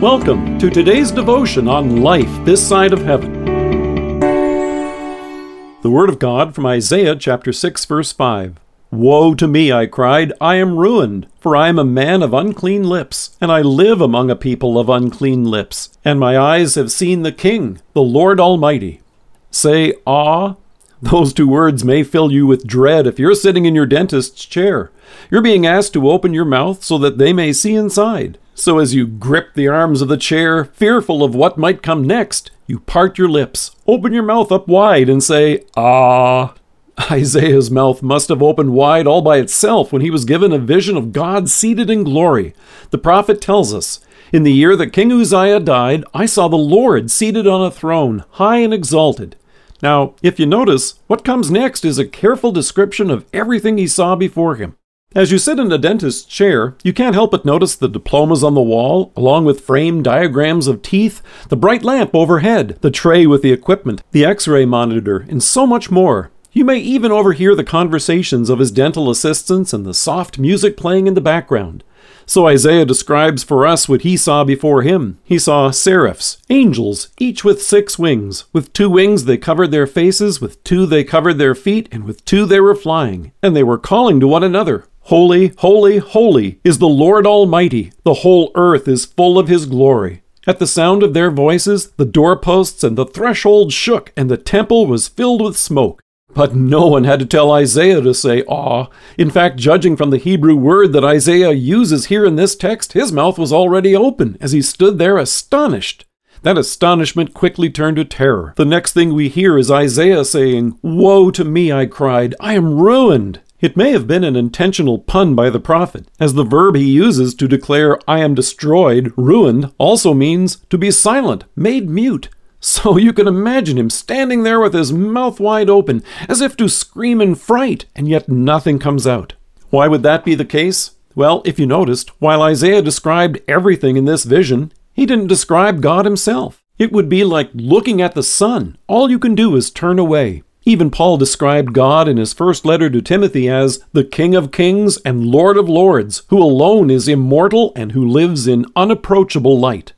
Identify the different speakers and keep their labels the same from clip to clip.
Speaker 1: Welcome to today's devotion on life this side of heaven. The Word of God from Isaiah chapter 6, verse 5. Woe to me, I cried, I am ruined, for I am a man of unclean lips, and I live among a people of unclean lips, and my eyes have seen the King, the Lord Almighty. Say, Ah. Those two words may fill you with dread if you're sitting in your dentist's chair. You're being asked to open your mouth so that they may see inside. So as you grip the arms of the chair, fearful of what might come next, you part your lips, open your mouth up wide, and say, Ah. Isaiah's mouth must have opened wide all by itself when he was given a vision of God seated in glory. The prophet tells us, In the year that King Uzziah died, I saw the Lord seated on a throne, high and exalted. Now, if you notice, what comes next is a careful description of everything he saw before him. As you sit in a dentist's chair, you can't help but notice the diplomas on the wall, along with framed diagrams of teeth, the bright lamp overhead, the tray with the equipment, the x ray monitor, and so much more. You may even overhear the conversations of his dental assistants and the soft music playing in the background. So Isaiah describes for us what he saw before him. He saw seraphs, angels, each with six wings. With two wings they covered their faces, with two they covered their feet, and with two they were flying. And they were calling to one another Holy, holy, holy is the Lord Almighty. The whole earth is full of his glory. At the sound of their voices, the doorposts and the threshold shook, and the temple was filled with smoke. But no one had to tell Isaiah to say awe. In fact, judging from the Hebrew word that Isaiah uses here in this text, his mouth was already open as he stood there astonished. That astonishment quickly turned to terror. The next thing we hear is Isaiah saying, Woe to me, I cried, I am ruined. It may have been an intentional pun by the prophet, as the verb he uses to declare I am destroyed, ruined, also means to be silent, made mute. So you can imagine him standing there with his mouth wide open, as if to scream in fright, and yet nothing comes out. Why would that be the case? Well, if you noticed, while Isaiah described everything in this vision, he didn't describe God himself. It would be like looking at the sun. All you can do is turn away. Even Paul described God in his first letter to Timothy as the King of kings and Lord of lords, who alone is immortal and who lives in unapproachable light.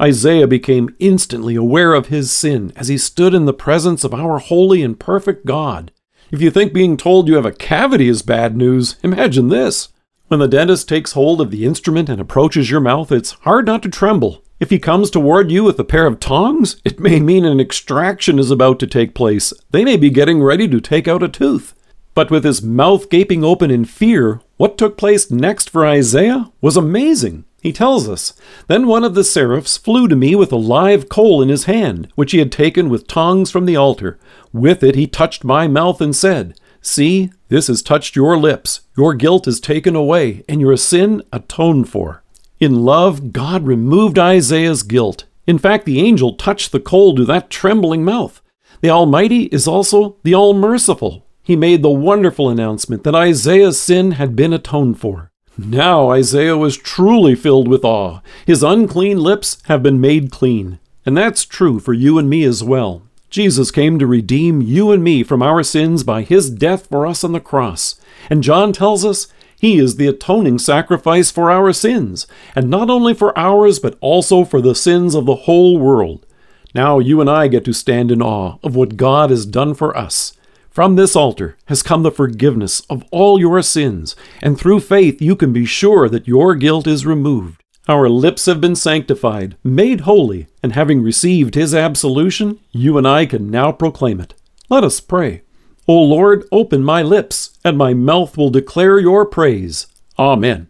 Speaker 1: Isaiah became instantly aware of his sin as he stood in the presence of our holy and perfect God. If you think being told you have a cavity is bad news, imagine this. When the dentist takes hold of the instrument and approaches your mouth, it's hard not to tremble. If he comes toward you with a pair of tongs, it may mean an extraction is about to take place. They may be getting ready to take out a tooth. But with his mouth gaping open in fear, what took place next for Isaiah was amazing. He tells us Then one of the seraphs flew to me with a live coal in his hand, which he had taken with tongs from the altar. With it he touched my mouth and said, See, this has touched your lips. Your guilt is taken away, and your sin atoned for. In love, God removed Isaiah's guilt. In fact, the angel touched the coal to that trembling mouth. The Almighty is also the All Merciful. He made the wonderful announcement that Isaiah's sin had been atoned for. Now Isaiah was truly filled with awe. His unclean lips have been made clean. And that's true for you and me as well. Jesus came to redeem you and me from our sins by his death for us on the cross. And John tells us he is the atoning sacrifice for our sins, and not only for ours, but also for the sins of the whole world. Now you and I get to stand in awe of what God has done for us. From this altar has come the forgiveness of all your sins, and through faith you can be sure that your guilt is removed. Our lips have been sanctified, made holy, and having received His absolution, you and I can now proclaim it. Let us pray. O Lord, open my lips, and my mouth will declare your praise. Amen.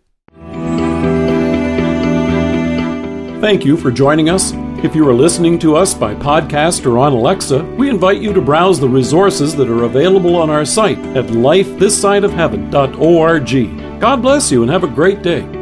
Speaker 1: Thank you for joining us if you are listening to us by podcast or on Alexa, we invite you to browse the resources that are available on our site at lifethissideofheaven.org. God bless you and have a great day.